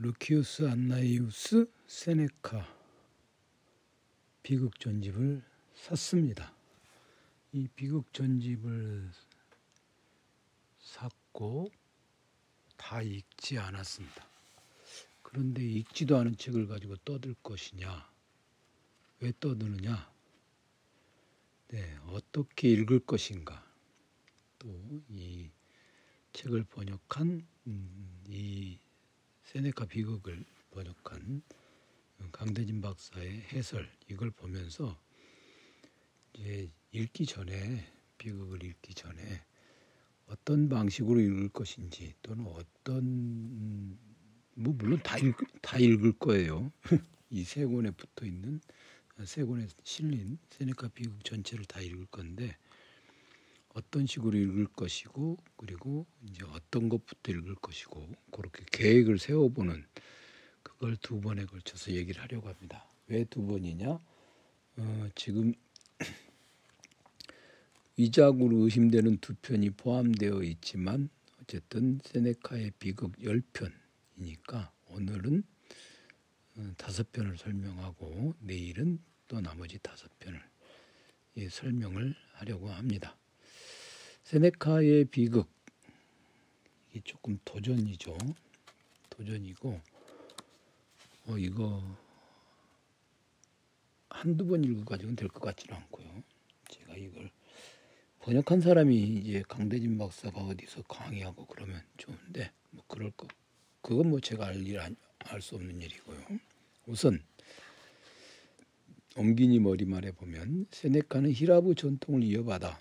루키우스 안나이우스 세네카 비극 전집을 샀습니다. 이 비극 전집을 샀고 다 읽지 않았습니다. 그런데 읽지도 않은 책을 가지고 떠들 것이냐? 왜 떠드느냐? 네, 어떻게 읽을 것인가? 또 이 책을 번역한 음, 이 세네카 비극을 번역한 강대진 박사의 해설 이걸 보면서 이제 읽기 전에 비극을 읽기 전에 어떤 방식으로 읽을 것인지 또는 어떤 뭐 물론 다 읽, 다 읽을 거예요. 이 세 권에 붙어 있는 세 권에 실린 세네카 비극 전체를 다 읽을 건데 어떤 식으로 읽을 것이고 그리고 이제 어떤 것부터 읽을 것이고 그렇게 계획을 세워보는 그걸 두 번에 걸쳐서 얘기를 하려고 합니다. 왜 두 번이냐? 어, 지금 위작으로 의심되는 두 편이 포함되어 있지만 어쨌든 세네카의 비극 10편이니까 오늘은 어, 다섯 편을 설명하고 내일은 또 나머지 다섯 편을 예, 설명을 하려고 합니다. 세네카의 비극 이게 조금 도전이죠. 도전이고 어 이거 한두 번 읽어 가지고는 될 것 같지는 않고요. 제가 이걸 번역한 사람이 이제 강대진 박사가 어디서 강의하고 그러면 좋은데 뭐 그럴 거 그건 뭐 제가 알일알 수 없는 일이고요. 우선 옴기니 머리말에 보면 세네카는 히라브 전통을 이어받아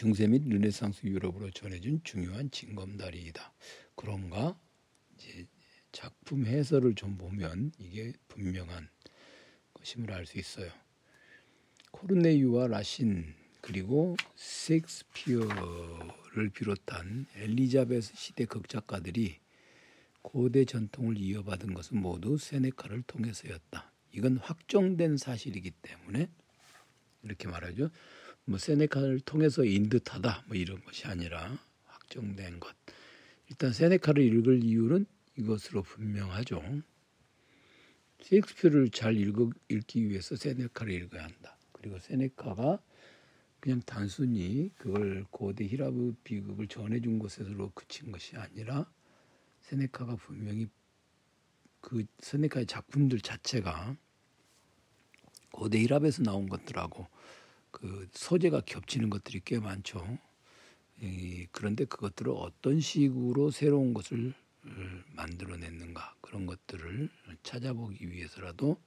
중세 및 르네상스 유럽으로 전해진 중요한 징검다리이다. 그런가 이제 작품 해설을 좀 보면 이게 분명한 것임을 알 수 있어요. 코르네유와 라신 그리고 셰익스피어를 비롯한 엘리자베스 시대 극작가들이 고대 전통을 이어받은 것은 모두 세네카를 통해서였다. 이건 확정된 사실이기 때문에 이렇게 말하죠. 뭐 세네카를 통해서 인 듯하다 뭐 이런 것이 아니라 확정된 것. 일단 세네카를 읽을 이유는 이것으로 분명하죠. 셰익스피어를 잘 읽어, 읽기 위해서 세네카를 읽어야 한다. 그리고 세네카가 그냥 단순히 그걸 고대 히라브 비극을 전해준 것으로 그친 것이 아니라 세네카가 분명히 그 세네카의 작품들 자체가 고대 히랍에서 나온 것들하고 그 소재가 겹치는 것들이 꽤 많죠. 이, 그런데 그것들을 어떤 식으로 새로운 것을 만들어냈는가 그런 것들을 찾아보기 위해서라도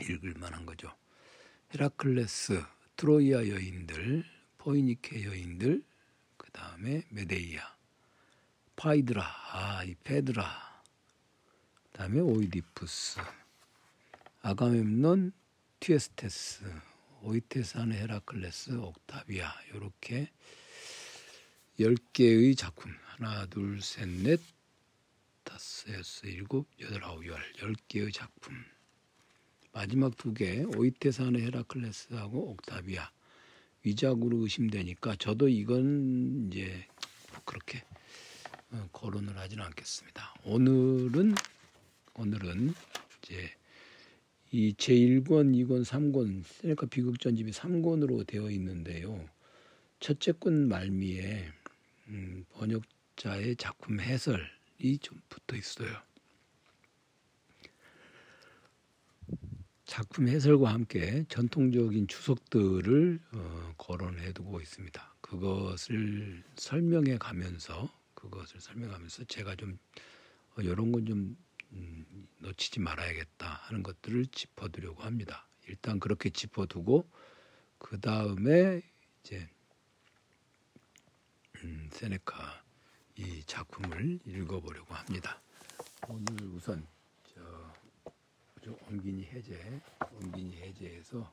읽을 만한 거죠. 헤라클레스, 트로이아 여인들, 포이니케 여인들, 그 다음에 메데이아, 파이드라, 아, 이 페드라, 그 다음에 오이디푸스, 아가멤논, 티에스테스, 오이테산 헤라클레스, 옥타비아 이렇게 10개의 작품. 하나 둘 셋 넷 다섯 여섯 일곱 여덟 아홉 열 10개의 작품. 마지막 두 개 오이테산의 헤라클레스하고 옥타비아. 위작으로 의심되니까 저도 이건 이제 그렇게 어, 거론을 하지는 않겠습니다. 오늘은 오늘은 이제 이 제1권, 2권, 3권 세네카 비극전집이 3권으로 되어 있는데요. 첫째 권 말미에 음, 번역자의 작품 해설이 좀 붙어 있어요. 작품 해설과 함께 전통적인 추석들을 어, 거론해 두고 있습니다. 그것을 설명해 가면서 그것을 설명하면서 제가 좀 어, 이런 건 좀 음, 놓치지 말아야겠다 하는 것들을 짚어두려고 합니다. 일단 그렇게 짚어두고 그 다음에 이제 음, 세네카 이 작품을 읽어보려고 합니다. 오늘 우선 저, 저 엄기니 해제, 엄기니 해제에서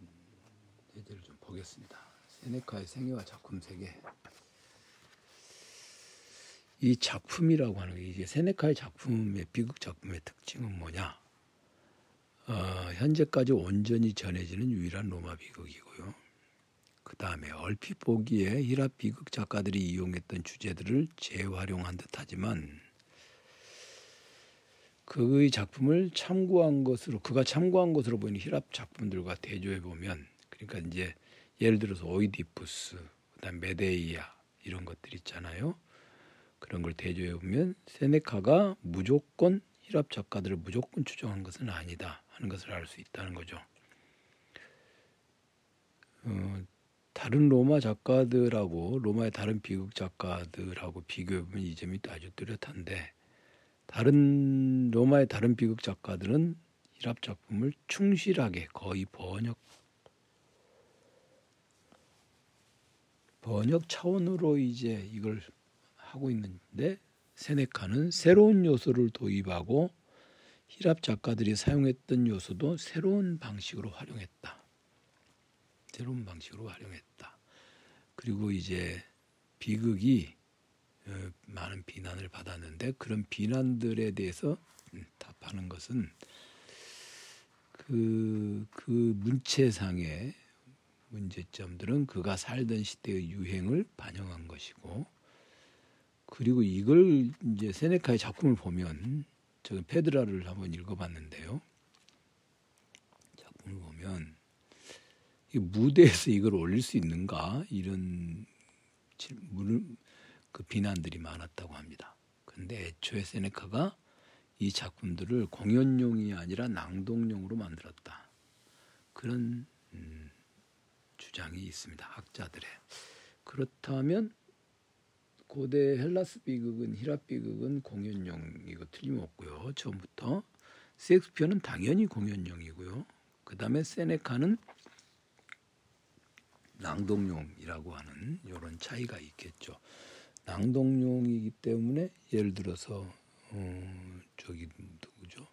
음, 해제를 좀 보겠습니다. 세네카의 생애와 작품 세계 이 작품이라고 하는 게 이제 세네카의 작품의 비극 작품의 특징은 뭐냐? 어, 현재까지 온전히 전해지는 유일한 로마 비극이고요. 그 다음에 얼핏 보기에 히랍 비극 작가들이 이용했던 주제들을 재활용한 듯하지만 그의 작품을 참고한 것으로 그가 참고한 것으로 보이는 히랍 작품들과 대조해 보면 그러니까 이제 예를 들어서 오이디푸스 그다음 메데이아 이런 것들 있잖아요. 그런 걸 대조해 보면 세네카가 무조건 히랍 작가들을 무조건 추정한 것은 아니다 하는 것을 알 수 있다는 거죠. 어, 다른 로마 작가들하고 로마의 다른 비극 작가들하고 비교해 보면 이 점이 아주 뚜렷한데 다른 로마의 다른 비극 작가들은 히랍 작품을 충실하게 거의 번역 번역 차원으로 이제 이걸 하고 있는데 세네카는 새로운 요소를 도입하고 히랍 작가들이 사용했던 요소도 새로운 방식으로 활용했다. 새로운 방식으로 활용했다. 그리고 이제 비극이 어, 많은 비난을 받았는데 그런 비난들에 대해서 음, 답하는 것은 그, 그 문체상의 문제점들은 그가 살던 시대의 유행을 반영한 것이고 그리고 이걸 이제 세네카의 작품을 보면 저는 페드라를 한번 읽어봤는데요. 작품을 보면 이 무대에서 이걸 올릴 수 있는가 이런 질문을 그 비난들이 많았다고 합니다. 근데 애초에 세네카가 이 작품들을 공연용이 아니라 낭독용으로 만들었다. 그런 음, 주장이 있습니다. 학자들의. 그렇다면 고대 헬라스 비극은 히랍 비극은 공연용이고 틀림없고요. 처음부터 섹스피어는 당연히 공연용이고요. 그 다음에 세네카는 낭독용이라고 하는 이런 차이가 있겠죠. 낭독용이기 때문에 예를 들어서 어, 저기 누구죠?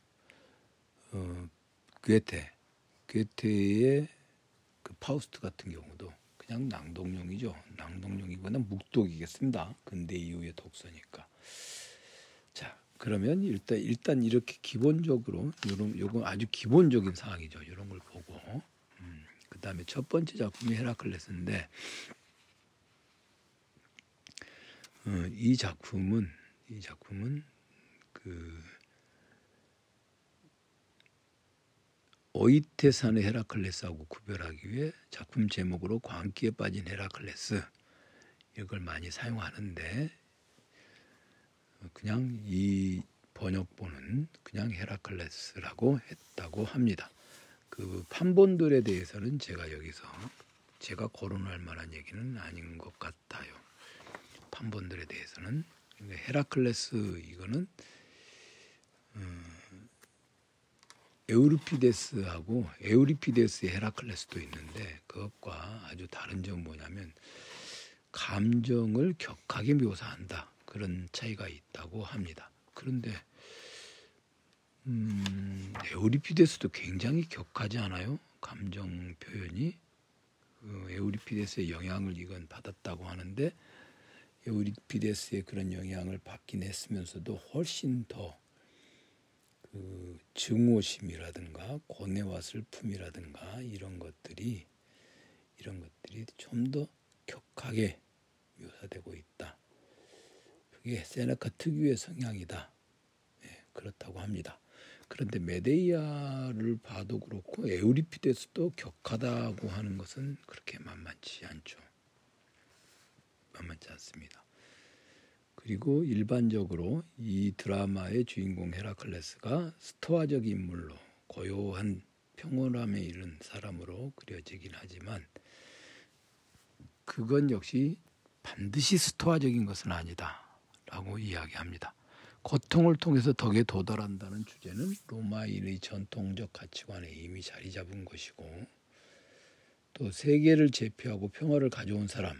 어, 괴테, 괴테의 그 파우스트 같은 경우도 그냥 낭독용이죠. 낭독용이거나 묵독이겠습니다. 근대 이후의 독서니까. 자, 그러면 일단 일단 이렇게 기본적으로 요런 요건 아주 기본적인 사항이죠. 이런 걸 보고 음, 그다음에 첫 번째 작품이 헤라클레스인데 어, 이 작품은 이 작품은 그 오이테산의 헤라클레스하고 구별하기 위해 작품 제목으로 광기에 빠진 헤라클레스 이걸 많이 사용하는데 그냥 이 번역본은 그냥 헤라클레스라고 했다고 합니다. 그 판본들에 대해서는 제가 여기서 제가 거론할 만한 얘기는 아닌 것 같아요. 판본들에 대해서는 헤라클레스 이거는 음, 에우리피데스하고 에우리피데스의 헤라클레스도 있는데 그것과 아주 다른 점은 뭐냐면 감정을 격하게 묘사한다 그런 차이가 있다고 합니다. 그런데 음, 에우리피데스도 굉장히 격하지 않아요? 감정 표현이 그 에우리피데스의 영향을 이건 받았다고 하는데 에우리피데스의 그런 영향을 받긴 했으면서도 훨씬 더 그 증오심이라든가 고뇌와 슬픔이라든가 이런 것들이 이런 것들이 좀 더 격하게 묘사되고 있다. 그게 세네카 특유의 성향이다. 네, 그렇다고 합니다. 그런데 메데이아를 봐도 그렇고 에우리피데스도 격하다고 하는 것은 그렇게 만만치 않죠. 만만치 않습니다. 그리고 일반적으로 이 드라마의 주인공 헤라클레스가 스토아적 인물로 고요한 평온함에 이른 사람으로 그려지긴 하지만 그건 역시 반드시 스토아적인 것은 아니다라고 이야기합니다. 고통을 통해서 덕에 도달한다는 주제는 로마인의 전통적 가치관에 이미 자리 잡은 것이고 또 세계를 제패하고 평화를 가져온 사람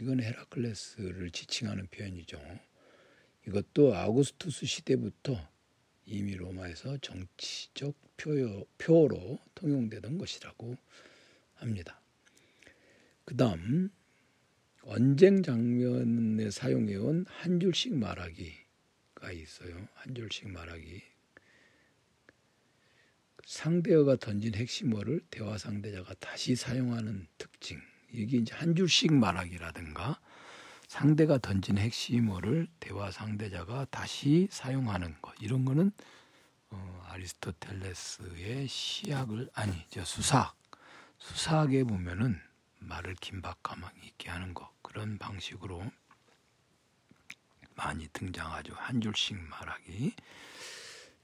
이건 헤라클레스를 지칭하는 표현이죠. 이것도 아우구스투스 시대부터 이미 로마에서 정치적 표요, 표로 통용되던 것이라고 합니다. 그 다음 언쟁 장면에 사용해온 한 줄씩 말하기가 있어요. 한 줄씩 말하기. 상대어가 던진 핵심어를 대화 상대자가 다시 사용하는 특징 이게 이제 한 줄씩 말하기라든가 상대가 던진 핵심어를 대화 상대자가 다시 사용하는 것 이런 거는 어, 아리스토텔레스의 시학을 아니 저 수사학 수사학에 보면은 말을 긴박감 있게 하는 것 그런 방식으로 많이 등장하죠. 한 줄씩 말하기.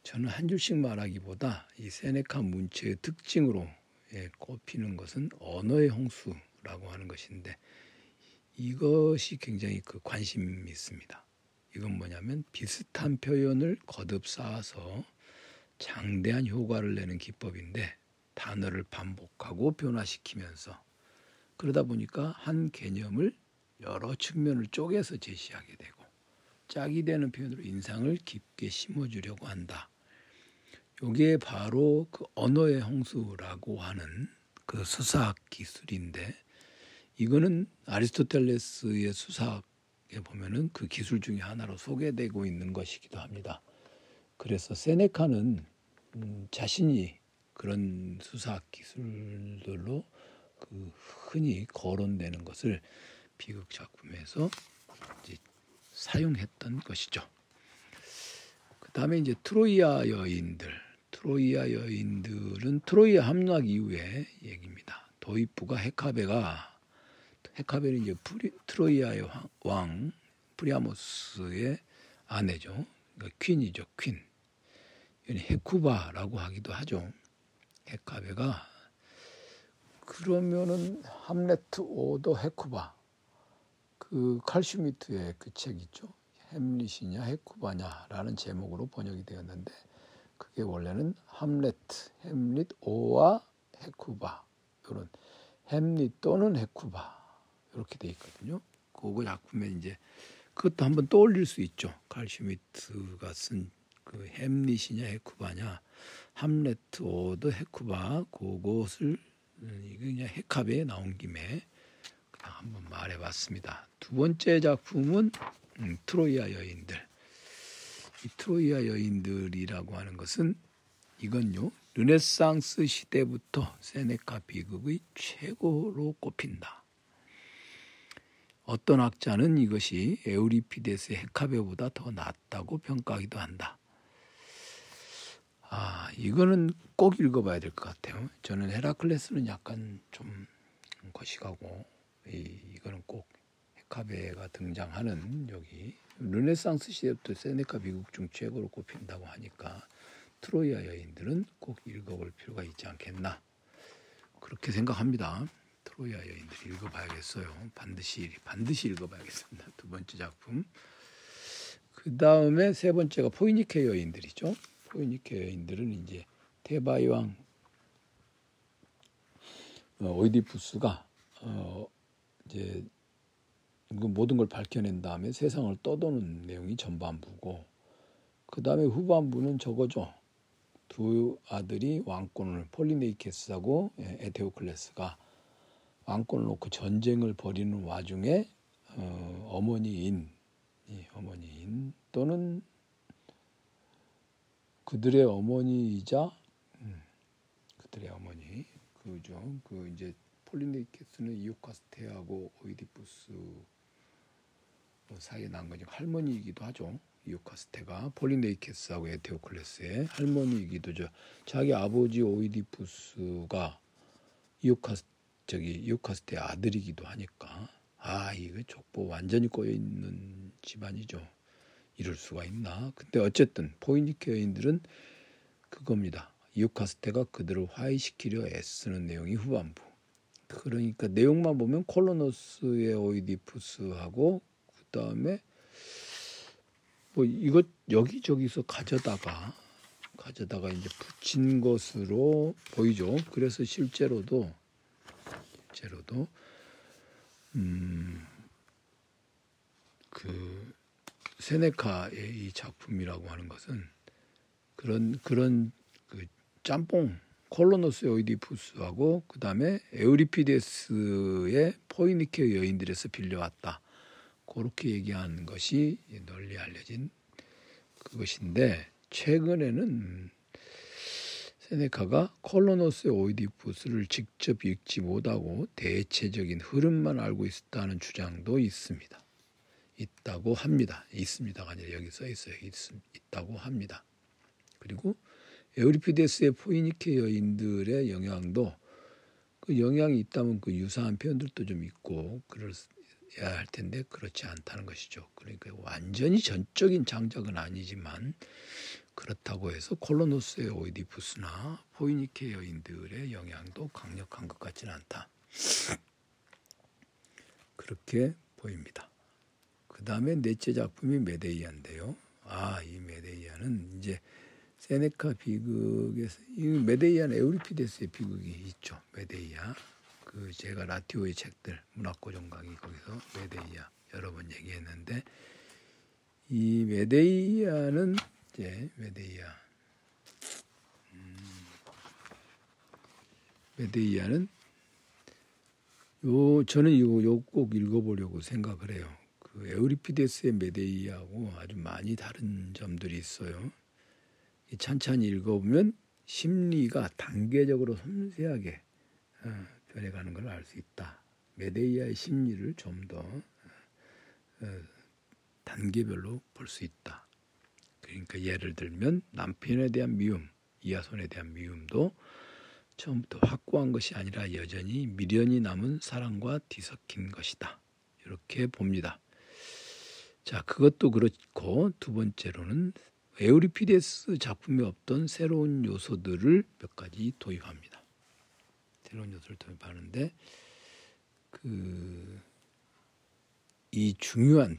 저는 한 줄씩 말하기보다 이 세네카 문체의 특징으로 예, 꼽히는 것은 언어의 홍수 라고 하는 것인데 이것이 굉장히 그 관심이 있습니다. 이건 뭐냐면 비슷한 표현을 거듭 쌓아서 장대한 효과를 내는 기법인데 단어를 반복하고 변화시키면서 그러다 보니까 한 개념을 여러 측면을 쪼개서 제시하게 되고 짝이 되는 표현으로 인상을 깊게 심어주려고 한다. 요게 바로 그 언어의 홍수라고 하는 그 수사학 기술인데 이거는 아리스토텔레스의 수사학에 보면은 그 기술 중에 하나로 소개되고 있는 것이기도 합니다. 그래서 세네카는 음, 자신이 그런 수사학 기술들로 그 흔히 거론되는 것을 비극 작품에서 이제 사용했던 것이죠. 그 다음에 이제 트로이아 여인들 트로이아 여인들은 트로이아 함락 이후의 얘기입니다. 도입부가 헤카베가 헤카베는 이제 프리, 트로이아의 왕, 왕 프리아모스의 아내죠. 그러니까 queen이죠, queen. 헤쿠바라고 하기도 하죠. 헤카베가 그러면은 Hamlet oder Hekuba 그 칼 슈미트의 그 책 있죠. 햄릿이냐 헤쿠바냐라는 제목으로 번역이 되었는데 그게 원래는 함레트, 햄릿 오와 헤쿠바 이런 햄릿 또는 헤쿠바 이렇게 돼 있거든요. 그거 작품에 이제 그것도 한번 떠올릴 수 있죠. 칼슈미트가 쓴 그 햄릿이냐 헤쿠바냐 함레트 오드 헤쿠바 그것을 그냥 헤카베에 나온 김에 그냥 한번 말해봤습니다. 두 번째 작품은 음, 트로이아 여인들. 이 트로이아 여인들이라고 하는 것은 이건요 르네상스 시대부터 세네카 비극의 최고로 꼽힌다. 어떤 학자는 이것이 에우리피데스의 헤카베보다 더 낫다고 평가하기도 한다. 아, 이거는 꼭 읽어봐야 될 것 같아요. 저는 헤라클레스는 약간 좀 거시가고 이, 이거는 꼭 헤카베가 등장하는 여기 르네상스 시대부터 세네카 미국 중 최고로 꼽힌다고 하니까 트로이아 여인들은 꼭 읽어볼 필요가 있지 않겠나 그렇게 생각합니다. 트로이아 여인들 읽어봐야겠어요. 반드시 반드시 읽어봐야겠습니다. 두 번째 작품. 그 다음에 세 번째가 포이니케 여인들이죠. 포이니케 여인들은 이제 테바이 왕 어, 오이디푸스가 어, 이제 그 모든 걸 밝혀낸 다음에 세상을 떠도는 내용이 전반부고 그 다음에 후반부는 저거죠. 두 아들이 왕권을 폴리네이케스하고 예, 에테오클레스가 왕권을 놓고 전쟁을 벌이는 와중에 어, 어머니인 어머니인 또는 그들의 어머니이자 음, 그들의 어머니 그죠 그 이제 폴리네이케스는 이오카스테하고 오이디푸스 사이에 난 거죠. 할머니이기도 하죠. 이오카스테가 폴리네이케스하고 에테오클레스의 할머니이기도 죠. 자기 아버지 오이디푸스가 이오카스 저기 이오카스테의 아들이기도 하니까 아 이거 족보 완전히 꼬여 있는 집안이죠. 이럴 수가 있나? 근데 어쨌든 포이니케 여인들은 그겁니다. 이오카스테가 그들을 화해시키려 애쓰는 내용이 후반부. 그러니까 내용만 보면 콜로노스의 오이디푸스하고 다음에 뭐 이것 여기저기서 가져다가 가져다가 이제 붙인 것으로 보이죠. 그래서 실제로도 실제로도 음 그 세네카의 이 작품이라고 하는 것은 그런 그런 그 짬뽕 콜로노스 오이디푸스하고 그 다음에 에우리피데스의 포이니케 여인들에서 빌려왔다. 그렇게 얘기하는 것이 널리 알려진 그것인데 최근에는 세네카가 콜로노스의 오이디푸스를 직접 읽지 못하고 대체적인 흐름만 알고 있었다는 주장도 있습니다. 있다고 합니다. 있습니다가 아니라 여기 써 있어요. 있, 있다고 합니다. 그리고 에우리피데스의 포이니케 여인들의 영향도 그 영향이 있다면 그 유사한 표현들도 좀 있고 그래야 할 텐데 그렇지 않다는 것이죠. 그러니까 완전히 전적인 장작은 아니지만 그렇다고 해서 콜로노스의 오이디푸스나 포이니케 여인들의 영향도 강력한 것 같지는 않다. 그렇게 보입니다. 그 다음에 넷째 작품이 메데이아인데요. 아, 이 메데이아는 이제 세네카 비극에서 이 메데이아는 에우리피데스의 비극이 있죠. 메데이아. 그 제가 라티오의 책들 문학고정 강의 거기서 메데이아 여러 번 얘기했는데 이 메데이아는 이제 메데이아. 음, 메데이아는 요 저는 이거 요 꼭 읽어보려고 생각을 해요. 그 에우리피데스의 메데이아하고 아주 많이 다른 점들이 있어요. 찬찬히 읽어보면 심리가 단계적으로 섬세하게 어, 변해가는 걸 알 수 있다. 메데이아의 심리를 좀더 어, 단계별로 볼 수 있다. 그러니까 예를 들면 남편에 대한 미움, 이하손에 대한 미움도 처음부터 확고한 것이 아니라 여전히 미련이 남은 사랑과 뒤섞인 것이다. 이렇게 봅니다. 자, 그것도 그렇고 두 번째로는 에우리피데스 작품에 없던 새로운 요소들을 몇 가지 도입합니다. 새로운 요소를 도입하는데 그 이 중요한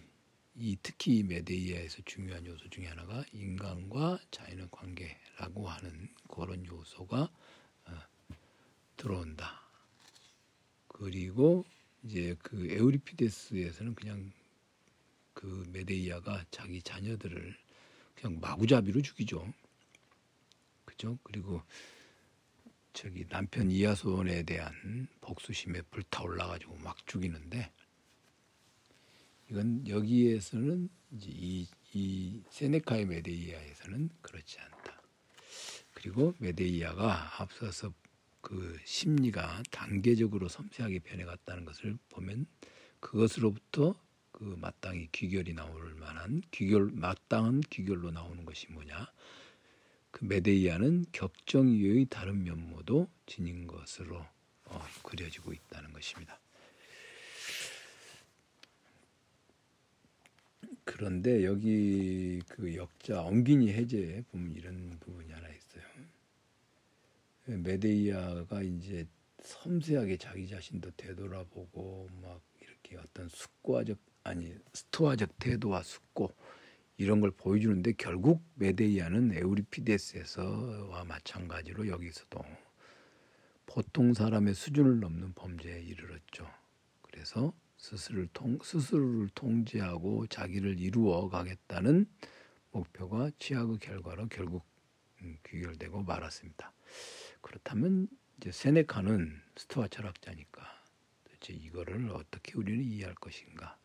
이 특히 메데이아에서 중요한 요소 중에 하나가 인간과 자연의 관계라고 하는 그런 요소가 어, 들어온다. 그리고 이제 그 에우리피데스에서는 그냥 그 메데이아가 자기 자녀들을 그냥 마구잡이로 죽이죠. 그죠? 그리고 저기 남편 이하손에 대한 복수심에 불타올라 가지고 막 죽이는데 이건 여기에서는 이제 이, 이 세네카의 메데이아에서는 그렇지 않다. 그리고 메데이아가 앞서서 그 심리가 단계적으로 섬세하게 변해갔다는 것을 보면 그것으로부터 그 마땅히 귀결이 나올 만한 귀결 마땅한 귀결로 나오는 것이 뭐냐? 그 메데이아는 격정 이의 다른 면모도 지닌 것으로 어, 그려지고 있다는 것입니다. 그런데 여기 그 역자 엉기니 해제에 보면 이런 부분이 하나 있어요. 메데이아가 이제 섬세하게 자기 자신도 되돌아보고 막 이렇게 어떤 숙고적 아니 스토아적 태도와 숙고 이런 걸 보여주는데 결국 메데이아는 에우리피데스에서와 마찬가지로 여기서도 보통 사람의 수준을 넘는 범죄에 이르렀죠. 그래서 스스로를, 통, 스스로를 통제하고 자기를 이루어 가겠다는 목표가 취약의 결과로 결국 음, 귀결되고 말았습니다. 그렇다면 이제 세네카는 스토아 철학자니까 도대체 이거를 어떻게 우리는 이해할 것인가?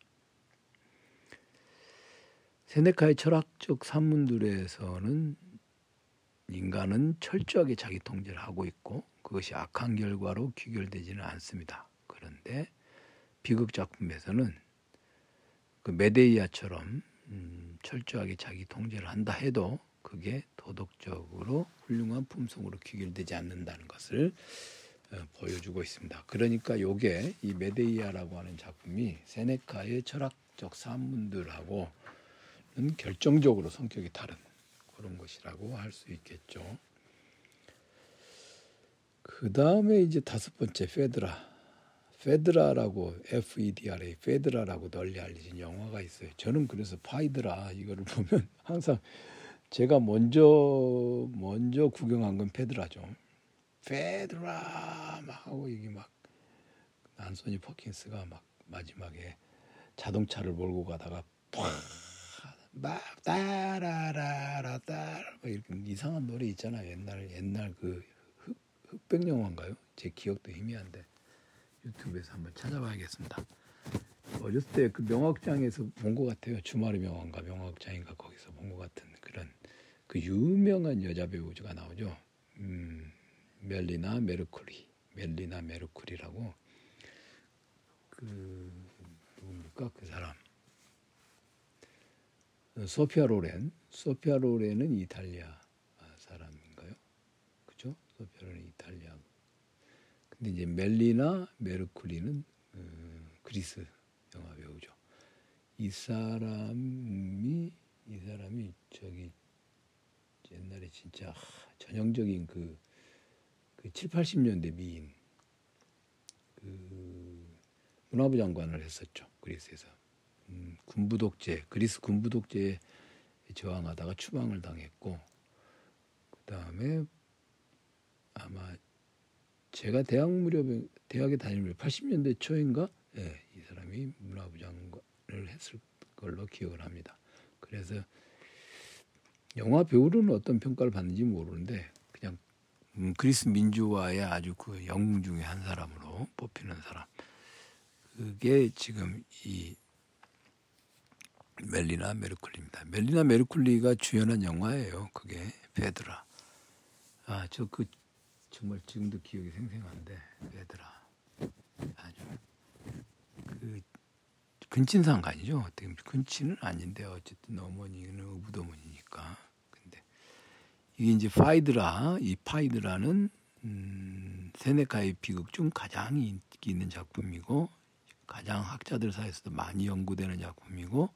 세네카의 철학적 산문들에서는 인간은 철저하게 자기 통제를 하고 있고 그것이 악한 결과로 귀결되지는 않습니다. 그런데 비극 작품에서는 그 메데이아처럼 음, 철저하게 자기 통제를 한다 해도 그게 도덕적으로 훌륭한 품성으로 귀결되지 않는다는 것을 어, 보여주고 있습니다. 그러니까 요게 이 메데이아라고 하는 작품이 세네카의 철학적 산문들하고는 결정적으로 성격이 다른 그런 것이라고 할 수 있겠죠. 그 다음에 이제 다섯 번째 페드라. 페드라라고 FEDRA 페드라라고 널리 알려진 영화가 있어요. 저는 그래서 파이드라 이거를 보면 항상 제가 먼저 먼저 구경한 건 페드라죠. 페드라 막 하고 이게 막 안소니 퍼킨스가 막 마지막에 자동차를 몰고 가다가 팍막 따라라라 따라 막 이렇게 이상한 노래 있잖아요. 옛날 옛날 그 흑, 흑백 영화인가요? 제 기억도 희미한데 유튜브에서 한번 찾아봐야겠습니다. 어렸을 때 그 명확장에서 본 것 같아요. 주말의 명화인가 명확장인가 거기서 본 것 같은 그런 그 유명한 여자 배우가 나오죠. 음, 멜리나 메르쿠리, 멜리나 메르쿠리라고 그 누굽니까 그 사람 소피아 로렌, 소피아 로렌은 이탈리아 사람인가요? 그죠? 소피아 로렌. 근데 이제 멜리나 메르쿠리는 어, 그리스 영화 배우죠. 이 사람이 이 사람이 저기 옛날에 진짜 전형적인 그, 그 7, 80년대 미인 그 문화부 장관을 했었죠. 그리스에서. 음, 군부 독재, 그리스 군부 독재에 저항하다가 추방을 당했고 그다음에 아마 제가 대학 무렵에 대학에 무렵 80년대 초인가 예, 이 사람이 문화부 장관을 했을 걸로 기억을 합니다. 그래서 영화 배우로는 어떤 평가를 받는지 모르는데 그냥 음, 그리스 민주화의 아주 그 영웅 중에 한 사람으로 뽑히는 사람. 그게 지금 이 멜리나 메르쿨리입니다. 멜리나 메르쿨리가 주연한 영화예요. 그게 페드라. 아, 저 그 정말 지금도 기억이 생생한데 페드라. 아주 그 근친상간이죠. 어떻게 보면 근친은 아닌데 어쨌든 어머니는 의붓어머니니까. 근데 이게 이제 파이드라, 이 파이드라는 음, 세네카의 비극 중 가장 인기 있는 작품이고 가장 학자들 사이에서도 많이 연구되는 작품이고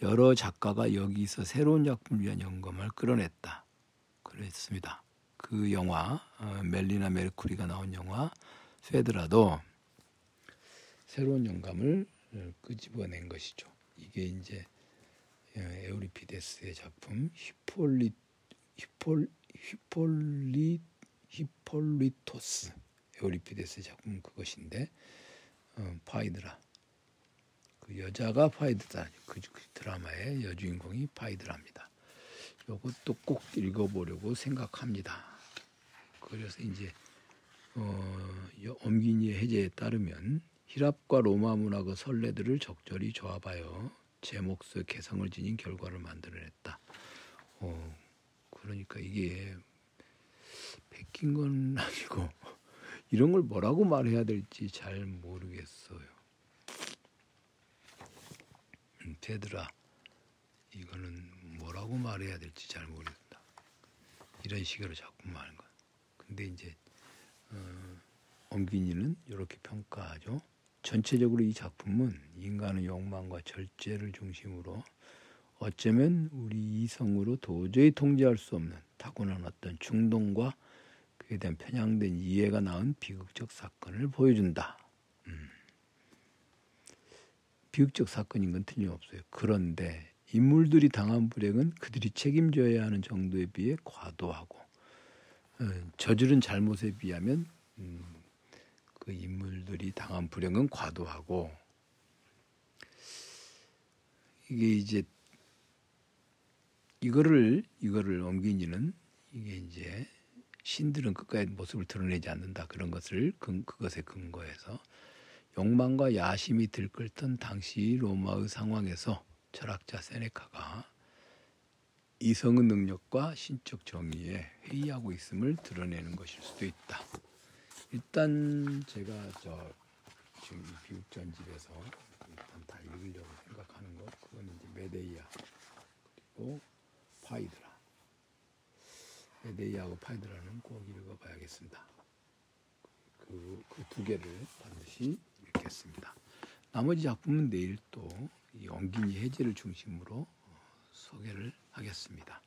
여러 작가가 여기서 새로운 작품을 위한 영감을 끌어냈다. 그랬습니다. 그 영화 어, 멜리나 메르쿠리가 나온 영화 페드라도 새로운 영감을 어, 끄집어낸 것이죠. 이게 이제 어, 에우리피데스의 작품 히폴리 히폴 히폴리 히폴리토스 에우리피데스의 작품 그것인데 어, 파이드라 그 여자가 파이드라. 그, 그 드라마의 여주인공이 파이드랍니다. 이것도 꼭 읽어보려고 생각합니다. 그래서 이제 어, 엄기니의 해제에 따르면 희랍과 로마 문학의 선례들을 적절히 조합하여 제목서 개성을 지닌 결과를 만들어냈다. 어, 그러니까 이게 베낀 건 아니고 이런 걸 뭐라고 말해야 될지 잘 모르겠어요. 되더라. 이거는 뭐라고 말해야 될지 잘 모르겠다. 이런 식으로 자꾸 말하는 거. 근데 이제 어, 엄기니는 이렇게 평가하죠. 전체적으로 이 작품은 인간의 욕망과 절제를 중심으로 어쩌면 우리 이성으로 도저히 통제할 수 없는 타고난 어떤 충동과 그에 대한 편향된 이해가 낳은 비극적 사건을 보여준다. 비극적 사건인 건 틀림없어요. 그런데 인물들이 당한 불행은 그들이 책임져야 하는 정도에 비해 과도하고 어, 저지른 잘못에 비하면 음, 그 인물들이 당한 불행은 과도하고 이게 이제 이거를 이거를 옮기니는 이게 이제 신들은 끝까지 모습을 드러내지 않는다 그런 것을 그, 그것에 근거해서 욕망과 야심이 들끓던 당시 로마의 상황에서 철학자 세네카가 이성의 능력과 신적 정의에 회의하고 있음을 드러내는 것일 수도 있다. 일단 제가 저 지금 비극 전집에서 일단 다 읽으려고 생각하는 것 그건 이제 메데이아 그리고 파이드라 메데이아하고 파이드라는 꼭 읽어봐야겠습니다. 그 그 두 개를 반드시 하겠습니다. 나머지 작품은 내일 또 이 엉기니 해제를 중심으로 어, 소개를 하겠습니다.